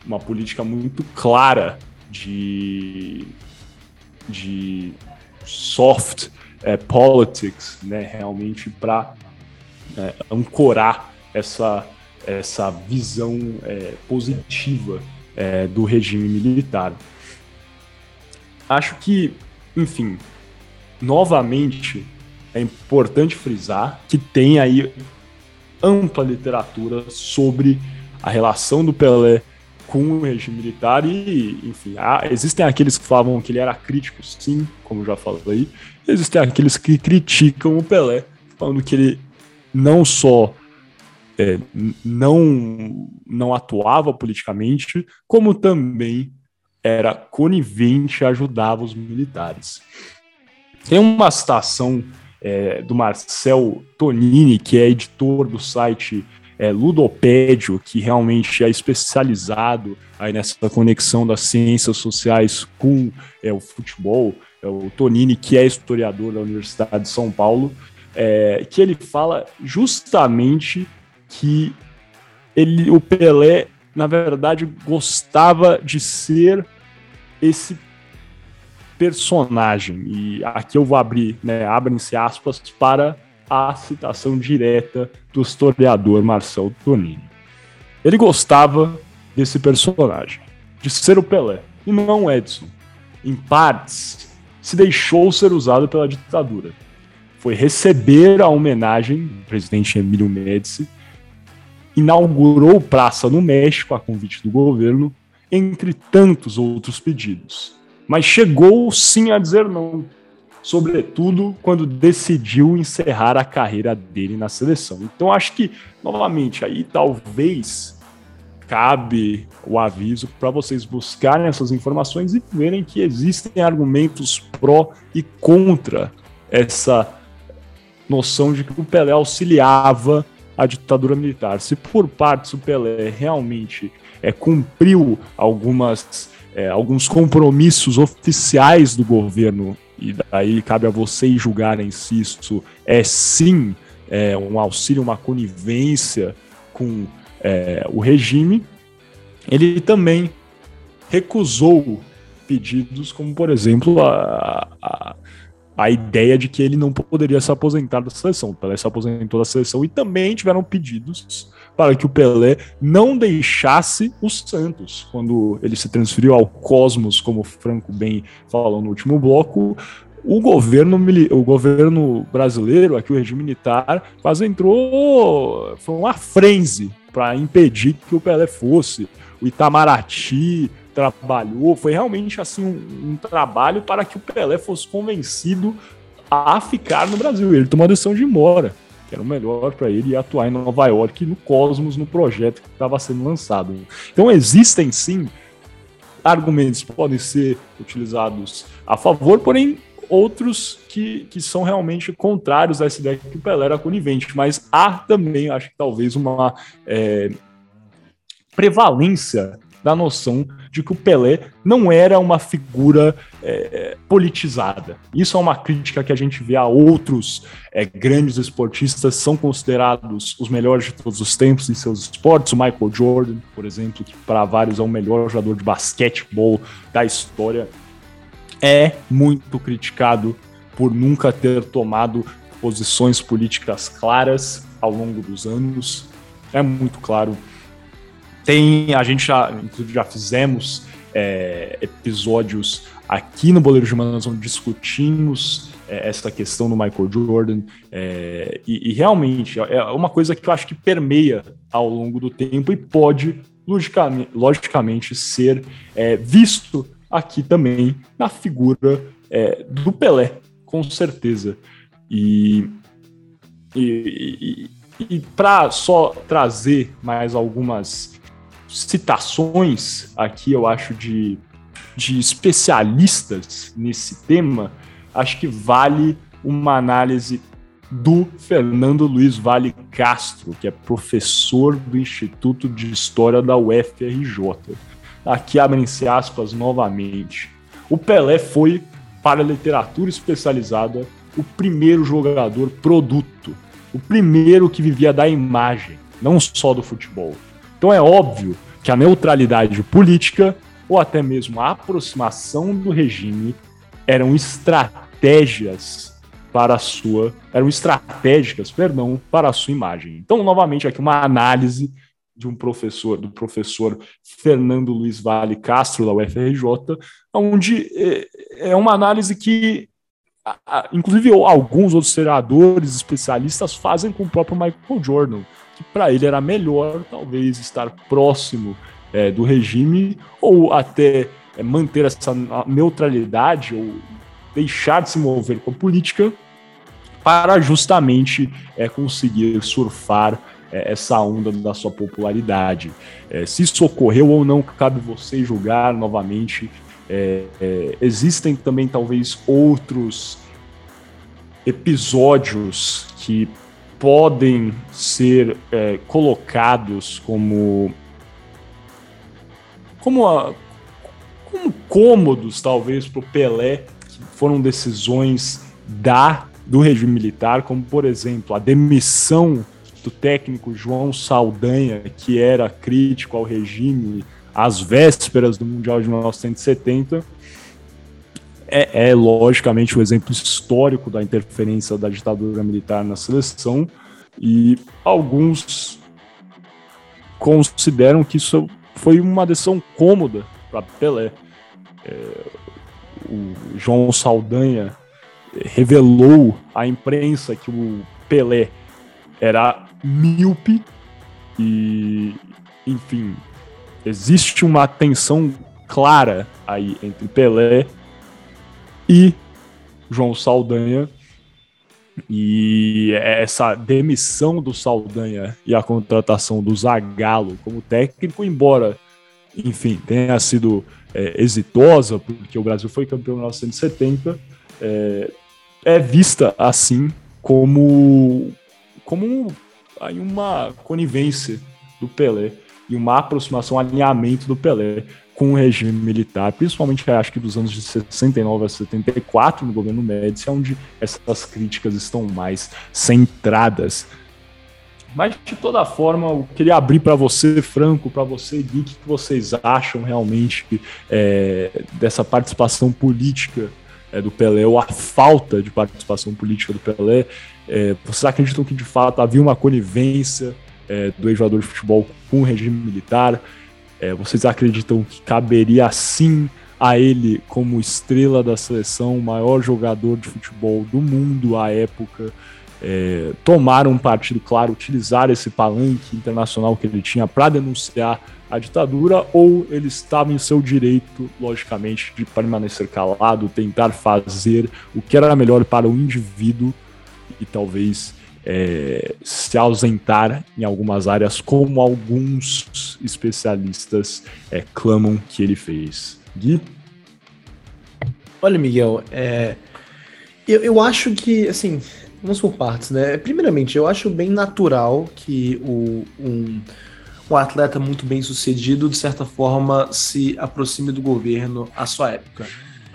uma política muito clara de, de soft é, politics, né, realmente para é, ancorar essa, essa visão é, positiva é, do regime militar. Acho que, enfim, novamente é importante frisar que tem aí ampla literatura sobre a relação do Pelé com o regime militar e, enfim, há, existem aqueles que falavam que ele era crítico, sim, como já falei, existem aqueles que criticam o Pelé, falando que ele não só é, não, não atuava politicamente, como também era conivente, ajudava os militares. Tem uma citação é, do Marcel Tonini, que é editor do site é, Ludopédio, que realmente é especializado aí nessa conexão das ciências sociais com é, o futebol, é o Tonini, que é historiador da Universidade de São Paulo, é, que ele fala justamente que ele, o Pelé, na verdade, gostava de ser esse personagem. E aqui eu vou abrir, né, abrem-se aspas para a citação direta do historiador Marcel Tonini. Ele gostava desse personagem, de ser o Pelé, e não o Edson. Em partes, se deixou ser usado pela ditadura. Foi receber a homenagem do presidente Emílio Médici inaugurou praça no México a convite do governo, entre tantos outros pedidos. Mas chegou sim a dizer não, sobretudo quando decidiu encerrar a carreira dele na seleção. Então acho que, novamente, aí talvez cabe o aviso para vocês buscarem essas informações e verem que existem argumentos pró e contra essa noção de que o Pelé auxiliava a ditadura militar. Se por partes o Pelé realmente é, cumpriu algumas, é, alguns compromissos oficiais do governo, e daí cabe a vocês julgarem se isso é sim é, um auxílio, uma conivência com é, o regime, ele também recusou pedidos como, por exemplo, a, a, a ideia de que ele não poderia se aposentar da seleção. O Pelé se aposentou da seleção e também tiveram pedidos para que o Pelé não deixasse o Santos. Quando ele se transferiu ao Cosmos, como o Franco bem falou no último bloco, o governo, o governo brasileiro, aqui o regime militar, quase entrou. Foi uma frenzy para impedir que o Pelé fosse. O Itamaraty trabalhou, foi realmente assim um, um, trabalho para que o Pelé fosse convencido a ficar no Brasil. Ele tomou a decisão de ir embora, que era o melhor para ele atuar em Nova York, no Cosmos, no projeto que estava sendo lançado. Então existem sim argumentos que podem ser utilizados a favor, porém outros que, que são realmente contrários a essa ideia que o Pelé era conivente, mas há também, acho que talvez, uma é, prevalência da noção de que o Pelé não era uma figura é, politizada. Isso é uma crítica que a gente vê a outros é, grandes esportistas, são considerados os melhores de todos os tempos em seus esportes. O Michael Jordan, por exemplo, que para vários é o melhor jogador de basquetebol da história, é muito criticado por nunca ter tomado posições políticas claras ao longo dos anos. É muito claro tem, a gente já, inclusive, já fizemos é, episódios aqui no Boleiro de Manas onde discutimos é, essa questão do Michael Jordan é, e, e, realmente é uma coisa que eu acho que permeia ao longo do tempo e pode logicamente, logicamente ser é, visto aqui também na figura é, do Pelé, com certeza. E, e, e, e para só trazer mais algumas citações aqui, eu acho, de, de especialistas nesse tema, acho que vale uma análise do Fernando Luiz Vale Castro, que é professor do Instituto de História da UFRJ. Aqui abrem-se aspas novamente. O Pelé foi, para a literatura especializada, o primeiro jogador produto, o primeiro que vivia da imagem, não só do futebol. Então é óbvio que a neutralidade política ou até mesmo a aproximação do regime eram estratégias para a sua, eram estratégicas, perdão, para a sua imagem. Então, novamente, aqui uma análise de um professor, do professor Fernando Luiz Vale Castro, da UFRJ, onde é, é uma análise que, inclusive, alguns outros especialistas, fazem com o próprio Michael Jordan, que para ele era melhor, talvez, estar próximo é, do regime ou até é, manter essa neutralidade ou deixar de se mover com a política para justamente é, conseguir surfar é, essa onda da sua popularidade. É, se isso ocorreu ou não, cabe você julgar novamente. É, é, existem também talvez outros episódios que podem ser é, colocados como como, a, como cômodos talvez para o Pelé foram decisões da do regime militar, como por exemplo a demissão do técnico João Saldanha, que era crítico ao regime às vésperas do Mundial de 1970, é, é logicamente o um exemplo histórico da interferência da ditadura militar na seleção, e alguns consideram que isso foi uma decisão cômoda para Pelé. É, o João Saldanha revelou à imprensa que o Pelé era míope e, enfim, existe uma tensão clara aí entre Pelé e João Saldanha. E essa demissão do Saldanha e a contratação do Zagallo como técnico, embora, enfim, tenha sido é, exitosa, porque o Brasil foi campeão em 1970, é, é vista assim como, como aí uma conivência do Pelé e uma aproximação, um alinhamento do Pelé com o regime militar, principalmente acho que dos anos de 69 a 74 no governo Médici, onde essas críticas estão mais centradas mas de toda forma, eu queria abrir para você, Franco, para você, Gui, o que vocês acham realmente é, dessa participação política é, do Pelé, ou a falta de participação política do Pelé. É, vocês acreditam que de fato havia uma conivência é, do ex-jogador de futebol com o regime militar? É, vocês acreditam que caberia sim a ele, como estrela da seleção, o maior jogador de futebol do mundo à época? é, tomar um partido, claro, utilizar esse palanque internacional que ele tinha para denunciar a ditadura, ou ele estava em seu direito, logicamente, de permanecer calado, tentar fazer o que era melhor para o indivíduo e talvez é, se ausentar em algumas áreas, como alguns especialistas é, clamam que ele fez. Gui? Olha, Miguel, é, eu, eu acho que, assim, Vamos por partes, né? Primeiramente, eu acho bem natural que o, um, um atleta muito bem sucedido, de certa forma, se aproxime do governo à sua época.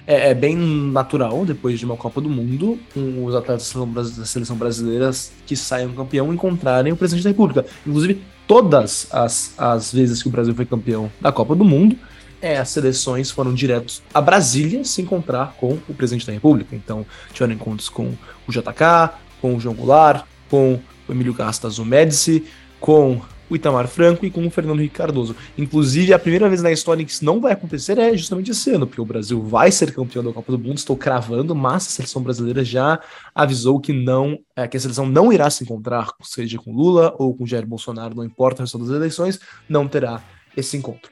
É, é bem natural, depois de uma Copa do Mundo, um, os atletas da seleção brasileira que saiam campeão encontrarem o presidente da República. Inclusive, todas as, as vezes que o Brasil foi campeão da Copa do Mundo, é, as seleções foram diretos a Brasília se encontrar com o presidente da República. Então, tiveram encontros com o JK, com o João Goulart, com o Emílio Gastas Médici, com o Itamar Franco e com o Fernando Henrique Cardoso. Inclusive, a primeira vez na história que isso não vai acontecer é justamente esse ano, porque o Brasil vai ser campeão da Copa do Mundo, estou cravando, mas a seleção brasileira já avisou que não, é, que a seleção não irá se encontrar, seja com Lula ou com Jair Bolsonaro, não importa a resultado das eleições, não terá esse encontro.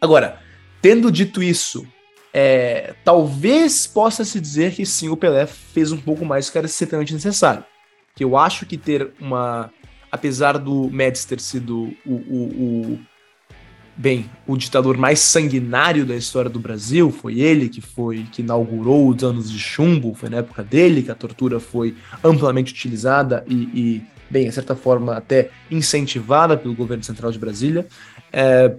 Agora, tendo dito isso, é, talvez possa se dizer que sim, o Pelé fez um pouco mais do que era estritamente necessário. Que eu acho que ter uma. Apesar do Médici ter sido o, o, o, bem, o ditador mais sanguinário da história do Brasil, foi ele que foi que inaugurou os anos de chumbo, foi na época dele que a tortura foi amplamente utilizada e, e bem, de certa forma até incentivada pelo governo central de Brasília. É,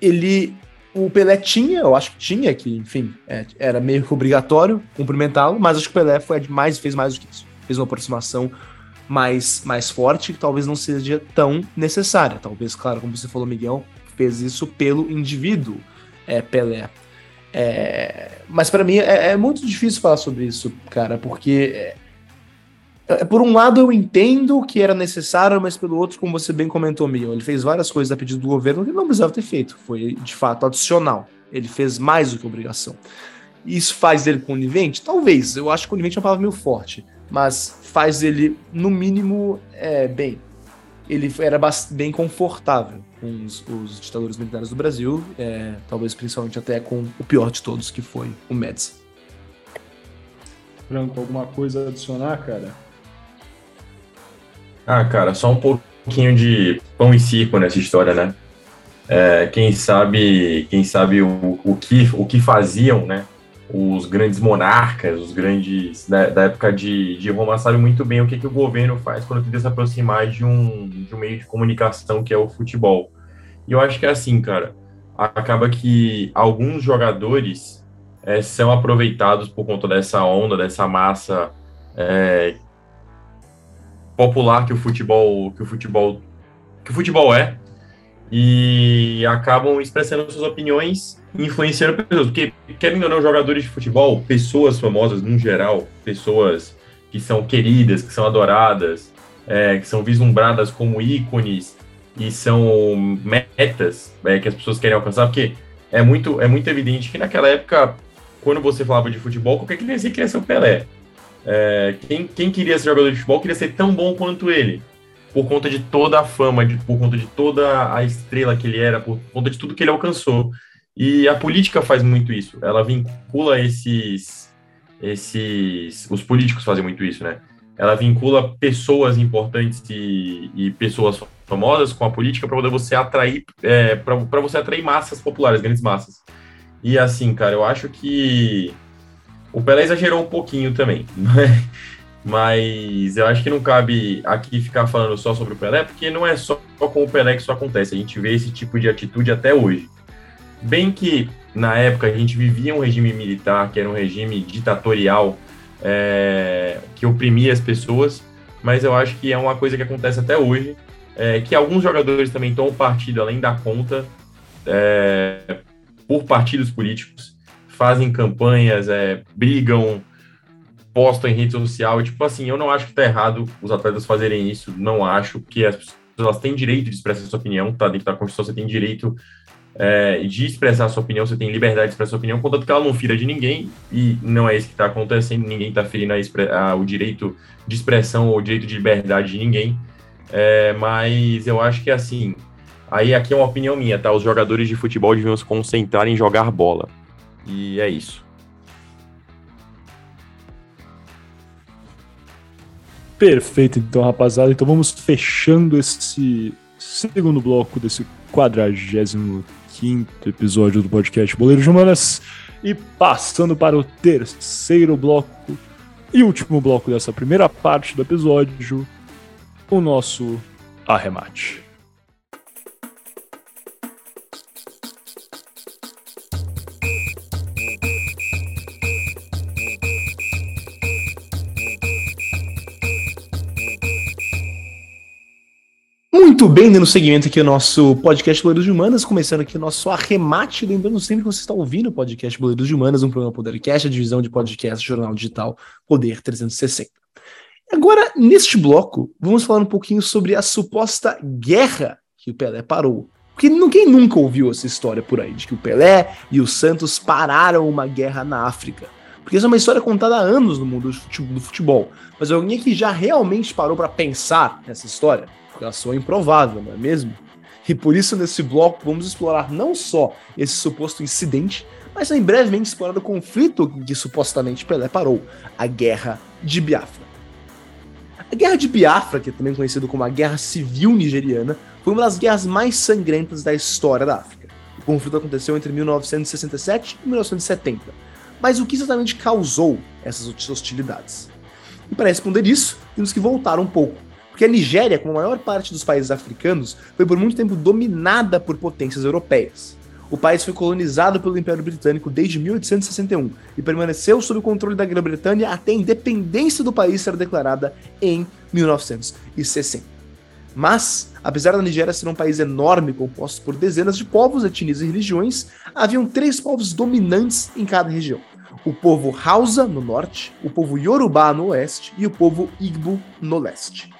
ele o Pelé tinha, eu acho que tinha, que, enfim, é, era meio que obrigatório cumprimentá-lo, mas acho que o Pelé foi mais, fez mais do que isso. Fez uma aproximação mais, mais forte, que talvez não seja tão necessária. Talvez, claro, como você falou, Miguel, fez isso pelo indivíduo é, Pelé. É, mas para mim é, é, muito difícil falar sobre isso, cara, porque é, é, por um lado, eu entendo que era necessário, mas pelo outro, como você bem comentou, Miguel, ele fez várias coisas a pedido do governo que não precisava ter feito. Foi, de fato, adicional. Ele fez mais do que obrigação. Isso faz dele conivente? Talvez. Eu acho que conivente é uma palavra meio forte. Mas faz ele, no mínimo, é, bem. Ele era bem confortável com os, os ditadores militares do Brasil, é, talvez principalmente até com o pior de todos, que foi o Médici. Franco, alguma coisa a adicionar, cara? Ah, cara, só um pouquinho de pão e circo nessa história, né? É, quem sabe, quem sabe o, o, que, o que faziam, né? Os grandes monarcas, os grandes da, da época de, de Roma sabem muito bem o que, que o governo faz quando tenta se aproximar de um, de um meio de comunicação que é o futebol. E eu acho que é assim, cara. Acaba que alguns jogadores é, são aproveitados por conta dessa onda, dessa massa é, popular que o futebol que o futebol que o futebol é e acabam expressando suas opiniões influenciando pessoas. Porque querem ou não jogadores de futebol pessoas famosas no geral pessoas que são queridas que são adoradas é, que são vislumbradas como ícones e são metas é, que as pessoas querem alcançar. Porque é muito é muito evidente que naquela época quando você falava de futebol qualquer criança queria ser o Pelé. É, quem, quem queria ser jogador de futebol queria ser tão bom quanto ele. Por conta de toda a fama, de, por conta de toda a estrela que ele era, por conta de tudo que ele alcançou. E a política faz muito isso. Ela vincula esses. esses os políticos fazem muito isso, né? Ela vincula pessoas importantes e, e pessoas famosas com a política para poder você atrair é, para você atrair massas populares, grandes massas. E assim, cara, eu acho que o Pelé exagerou um pouquinho também, né? Mas eu acho que não cabe aqui ficar falando só sobre o Pelé, porque não é só com o Pelé que isso acontece. A gente vê esse tipo de atitude até hoje. Bem que na época a gente vivia um regime militar, que era um regime ditatorial, é, que oprimia as pessoas, mas eu acho que é uma coisa que acontece até hoje, é, que alguns jogadores também tomam partido além da conta é, por partidos políticos fazem campanhas, é, brigam, postam em rede social. E, tipo assim, eu não acho que tá errado os atletas fazerem isso. Não acho que as pessoas elas têm direito de expressar sua opinião, tá? Dentro da Constituição você tem direito é, de expressar sua opinião, você tem liberdade de expressar sua opinião, contanto que ela não fira de ninguém, e não é isso que está acontecendo, ninguém está ferindo a, a, o direito de expressão ou o direito de liberdade de ninguém. É, mas eu acho que assim, aí aqui é uma opinião minha, tá? Os jogadores de futebol deviam se concentrar em jogar bola. E é isso. Perfeito, então, rapaziada. Então vamos fechando esse segundo bloco desse 45 episódio do podcast Boleiro de Humanas e passando para o terceiro bloco e último bloco dessa primeira parte do episódio, o nosso arremate. Muito bem, dando seguimento aqui ao nosso podcast Boleiros de Humanas, começando aqui o nosso arremate. Lembrando sempre que você está ouvindo o podcast Boleiros de Humanas, um programa Podercast, a divisão de podcast Jornal Digital Poder 360. Agora, neste bloco, vamos falar um pouquinho sobre a suposta guerra que o Pelé parou. Porque ninguém nunca ouviu essa história por aí, de que o Pelé e o Santos pararam uma guerra na África. Porque isso é uma história contada há anos no mundo do futebol. Mas alguém que já realmente parou para pensar nessa história? Ela soa improvável, não é mesmo? E por isso, nesse bloco, vamos explorar não só esse suposto incidente, mas também brevemente explorar o conflito que supostamente Pelé parou, a Guerra de Biafra. A Guerra de Biafra, que é também conhecida como a Guerra Civil Nigeriana, foi uma das guerras mais sangrentas da história da África. O conflito aconteceu entre 1967 e 1970. Mas o que exatamente causou essas hostilidades? E para responder isso, temos que voltar um pouco. Porque a Nigéria, como a maior parte dos países africanos, foi por muito tempo dominada por potências europeias. O país foi colonizado pelo Império Britânico desde 1861 e permaneceu sob o controle da Grã-Bretanha até a independência do país ser declarada em 1960. Mas, apesar da Nigéria ser um país enorme composto por dezenas de povos, etnias e religiões, haviam três povos dominantes em cada região: o povo Hausa no norte, o povo Yorubá no oeste e o povo Igbo no leste.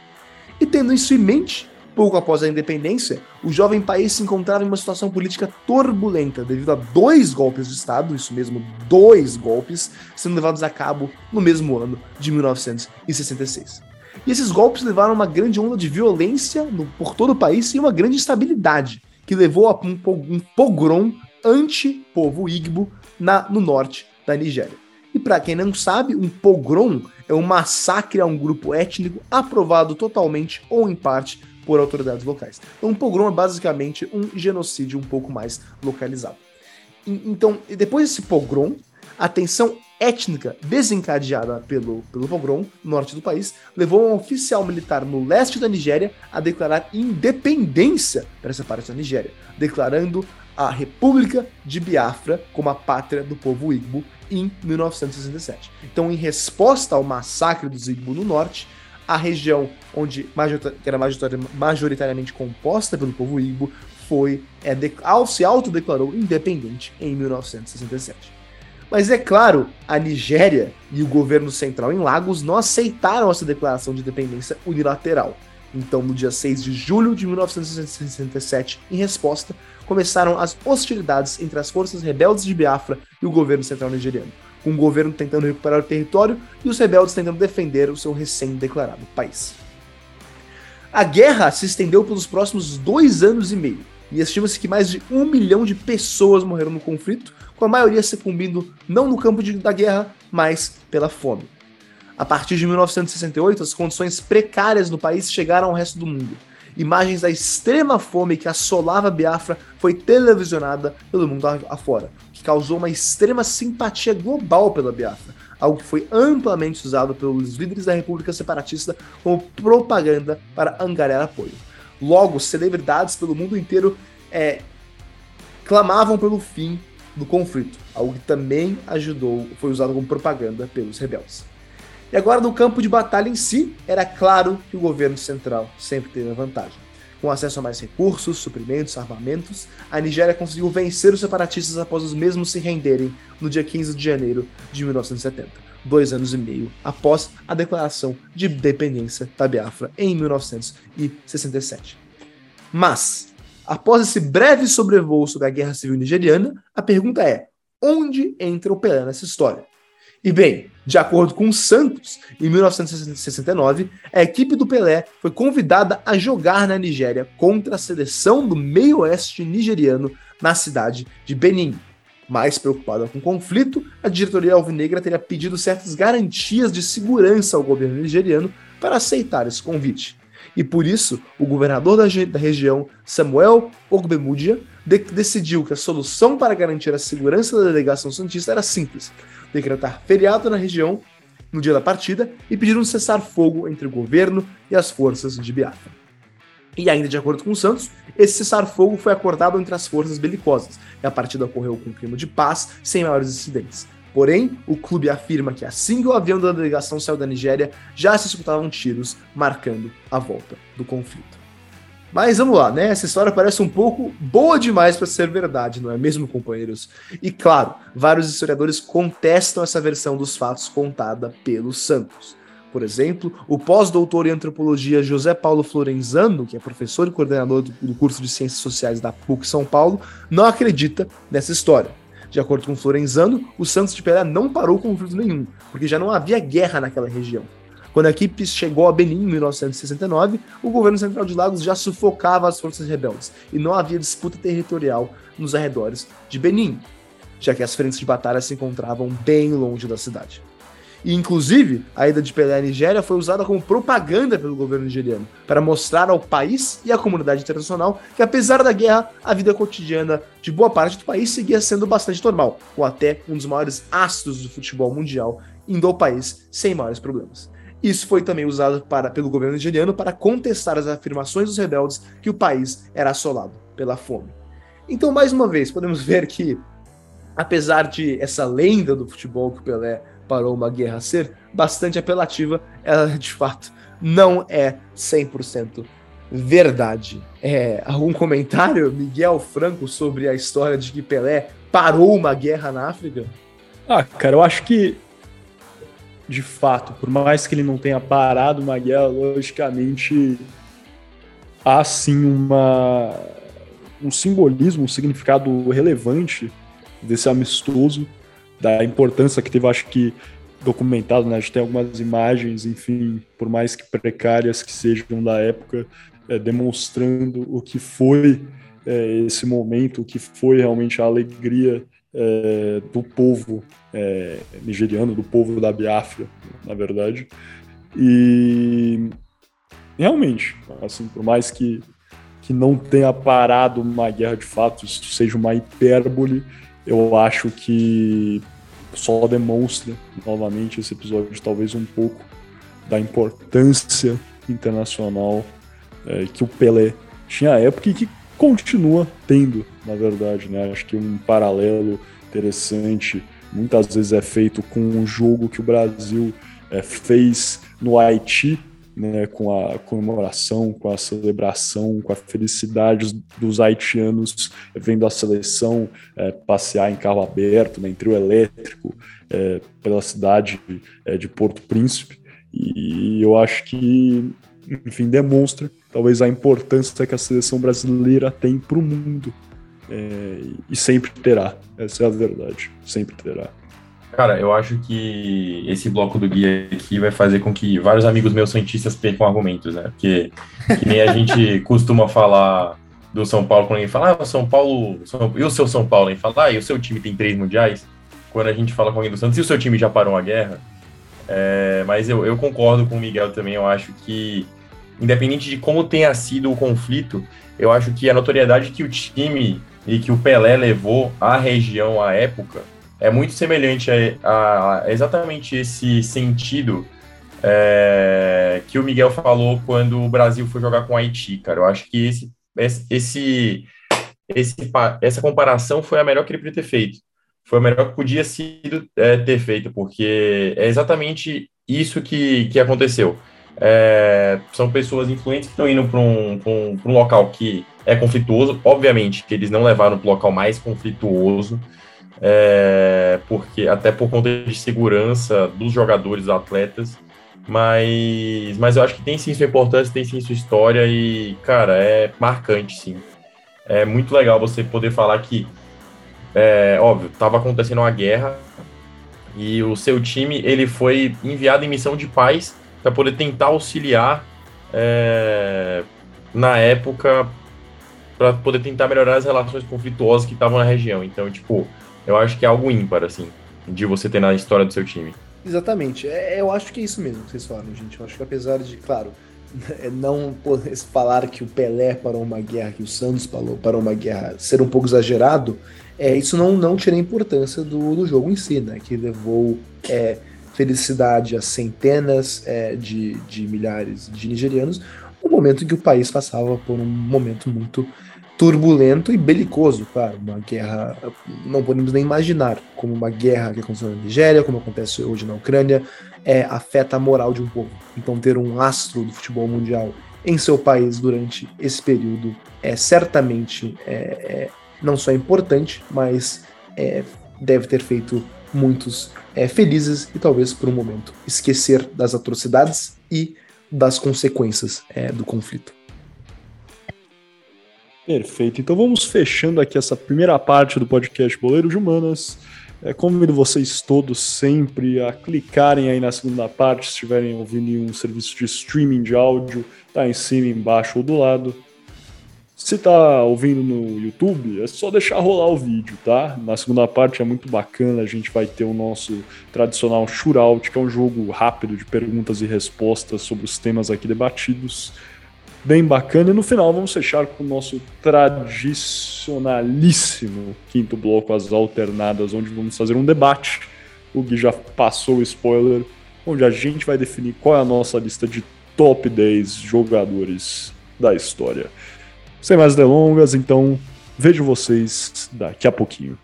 E tendo isso em mente, Pouco após a independência, o jovem país se encontrava em uma situação política turbulenta devido a dois golpes de Estado, isso mesmo, dois golpes, sendo levados a cabo no mesmo ano de 1966. E esses golpes levaram a uma grande onda de violência no, por todo o país e uma grande instabilidade, que levou a um, um pogrom anti-povo Igbo na, no norte da Nigéria. E para quem não sabe, um pogrom é um massacre a um grupo étnico aprovado totalmente ou em parte por autoridades locais. Então, um pogrom é basicamente um genocídio um pouco mais localizado. Então, depois desse pogrom, a tensão étnica desencadeada pelo, pelo pogrom no norte do país levou um oficial militar no leste da Nigéria a declarar independência para essa parte da Nigéria, declarando a República de Biafra como a pátria do povo Igbo em 1967. Então, em resposta ao massacre dos Igbo no norte, a região onde era majoritariamente composta pelo povo Igbo foi é, se autodeclarou independente em 1967. Mas é claro, a Nigéria e o governo central em Lagos não aceitaram essa declaração de independência unilateral. Então, no dia 6 de julho de 1967, em resposta, começaram as hostilidades entre as forças rebeldes de Biafra e o governo central nigeriano com o governo tentando recuperar o território e os rebeldes tentando defender o seu recém-declarado país. A guerra se estendeu pelos próximos dois anos e meio, e estima-se que mais de um milhão de pessoas morreram no conflito, com a maioria sucumbindo não no campo de, da guerra, mas pela fome. A partir de 1968, as condições precárias no país chegaram ao resto do mundo. Imagens da extrema fome que assolava Biafra foi televisionada pelo mundo afora, que causou uma extrema simpatia global pela Biafra, algo que foi amplamente usado pelos líderes da República Separatista como propaganda para angariar apoio. Logo, celebridades pelo mundo inteiro é, clamavam pelo fim do conflito, algo que também ajudou, foi usado como propaganda pelos rebeldes. E agora, no campo de batalha em si, era claro que o governo central sempre teve a vantagem. Com acesso a mais recursos, suprimentos, armamentos, a Nigéria conseguiu vencer os separatistas após os mesmos se renderem no dia 15 de janeiro de 1970, dois anos e meio após a declaração de independência da Biafra em 1967. Mas, após esse breve sobrevoo sobre a Guerra Civil Nigeriana, a pergunta é: onde entra o Pelé nessa história? E bem, de acordo com o Santos, em 1969, a equipe do Pelé foi convidada a jogar na Nigéria contra a seleção do meio-oeste nigeriano na cidade de Benin. Mais preocupada com o conflito, a diretoria alvinegra teria pedido certas garantias de segurança ao governo nigeriano para aceitar esse convite. E por isso, o governador da, da região, Samuel Ogbemudia, de decidiu que a solução para garantir a segurança da delegação santista era simples: decretar feriado na região no dia da partida e pedir um cessar-fogo entre o governo e as forças de Biafra. E ainda de acordo com o Santos, esse cessar-fogo foi acordado entre as forças belicosas, e a partida ocorreu com um clima de paz, sem maiores incidentes. Porém, o clube afirma que assim que o avião da delegação saiu da Nigéria, já se escutavam tiros, marcando a volta do conflito. Mas vamos lá, né? Essa história parece um pouco boa demais para ser verdade, não é mesmo, companheiros? E claro, vários historiadores contestam essa versão dos fatos contada pelos Santos. Por exemplo, o pós-doutor em antropologia José Paulo Florenzano, que é professor e coordenador do curso de Ciências Sociais da PUC São Paulo, não acredita nessa história. De acordo com Florenzano, o Santos de Pelé não parou conflito nenhum, porque já não havia guerra naquela região. Quando a equipe chegou a Benin em 1969, o governo central de Lagos já sufocava as forças rebeldes e não havia disputa territorial nos arredores de Benin, já que as frentes de batalha se encontravam bem longe da cidade. E, inclusive, a ida de Pelé à Nigéria foi usada como propaganda pelo governo nigeriano, para mostrar ao país e à comunidade internacional que, apesar da guerra, a vida cotidiana de boa parte do país seguia sendo bastante normal, com até um dos maiores astros do futebol mundial indo ao país sem maiores problemas. Isso foi também usado para, pelo governo nigeriano para contestar as afirmações dos rebeldes que o país era assolado pela fome. Então, mais uma vez, podemos ver que, apesar de essa lenda do futebol que o Pelé parou uma guerra ser bastante apelativa, ela de fato não é 100% verdade. É, algum comentário, Miguel Franco, sobre a história de que Pelé parou uma guerra na África? Ah, cara, eu acho que de fato, por mais que ele não tenha parado uma guerra, logicamente há sim uma, um simbolismo, um significado relevante desse amistoso da importância que teve, acho que documentado, né? A gente tem algumas imagens, enfim, por mais que precárias que sejam da época, é, demonstrando o que foi é, esse momento, o que foi realmente a alegria é, do povo é, nigeriano, do povo da Biafra, na verdade. E realmente, assim, por mais que, que não tenha parado uma guerra de fato, isso seja uma hipérbole, eu acho que só demonstra novamente esse episódio talvez um pouco da importância internacional é, que o Pelé tinha à época e que continua tendo, na verdade, né? Acho que um paralelo interessante muitas vezes é feito com um jogo que o Brasil é, fez no Haiti né, com a comemoração, com a celebração, com a felicidade dos haitianos vendo a seleção é, passear em carro aberto, né, em trio elétrico, é, pela cidade é, de Porto Príncipe. E eu acho que, enfim, demonstra talvez a importância que a seleção brasileira tem para o mundo. É, e sempre terá, essa é a verdade, sempre terá. Cara, eu acho que esse bloco do guia aqui vai fazer com que vários amigos meus cientistas percam argumentos, né? Porque que nem a gente costuma falar do São Paulo quando alguém fala, ah, o São Paulo, São... e o seu São Paulo? E fala, ah, e o seu time tem três mundiais? Quando a gente fala com alguém do Santos, e o seu time já parou a guerra? É, mas eu, eu concordo com o Miguel também, eu acho que, independente de como tenha sido o conflito, eu acho que a notoriedade que o time e que o Pelé levou à região à época é muito semelhante a, a exatamente esse sentido é, que o Miguel falou quando o Brasil foi jogar com o Haiti, cara. Eu acho que esse, esse, esse, essa comparação foi a melhor que ele podia ter feito. Foi a melhor que podia sido, é, ter feito, porque é exatamente isso que, que aconteceu. É, são pessoas influentes que estão indo para um, um, um local que é conflituoso. Obviamente que eles não levaram para o local mais conflituoso, é, porque até por conta de segurança dos jogadores, dos atletas, mas, mas eu acho que tem sim sua importância, tem sim sua história e, cara, é marcante, sim. É muito legal você poder falar que, é, óbvio, estava acontecendo uma guerra e o seu time ele foi enviado em missão de paz para poder tentar auxiliar é, na época para poder tentar melhorar as relações conflituosas que estavam na região. Então, tipo, eu acho que é algo ímpar, assim, de você ter na história do seu time. Exatamente. É, eu acho que é isso mesmo que vocês falam, gente. Eu acho que apesar de, claro, não poder falar que o Pelé parou uma guerra, que o Santos parou uma guerra, ser um pouco exagerado, é, isso não, não tira a importância do, do jogo em si, né? Que levou é, felicidade a centenas é, de, de milhares de nigerianos, um momento em que o país passava por um momento muito turbulento e belicoso, claro, uma guerra, não podemos nem imaginar como uma guerra que aconteceu na Nigéria, como acontece hoje na Ucrânia, é, afeta a moral de um povo. Então ter um astro do futebol mundial em seu país durante esse período é certamente é, é, não só importante, mas é, deve ter feito muitos é, felizes e talvez por um momento esquecer das atrocidades e das consequências é, do conflito. Perfeito. Então vamos fechando aqui essa primeira parte do podcast Boleiro de Humanas. É, convido vocês todos sempre a clicarem aí na segunda parte, se estiverem ouvindo em um serviço de streaming de áudio, tá em cima, embaixo ou do lado. Se tá ouvindo no YouTube, é só deixar rolar o vídeo, tá? Na segunda parte é muito bacana, a gente vai ter o nosso tradicional shootout, que é um jogo rápido de perguntas e respostas sobre os temas aqui debatidos. Bem bacana. E no final vamos fechar com o nosso tradicionalíssimo quinto bloco, as alternadas, onde vamos fazer um debate. O Gui já passou o spoiler, onde a gente vai definir qual é a nossa lista de top 10 jogadores da história. Sem mais delongas, então vejo vocês daqui a pouquinho.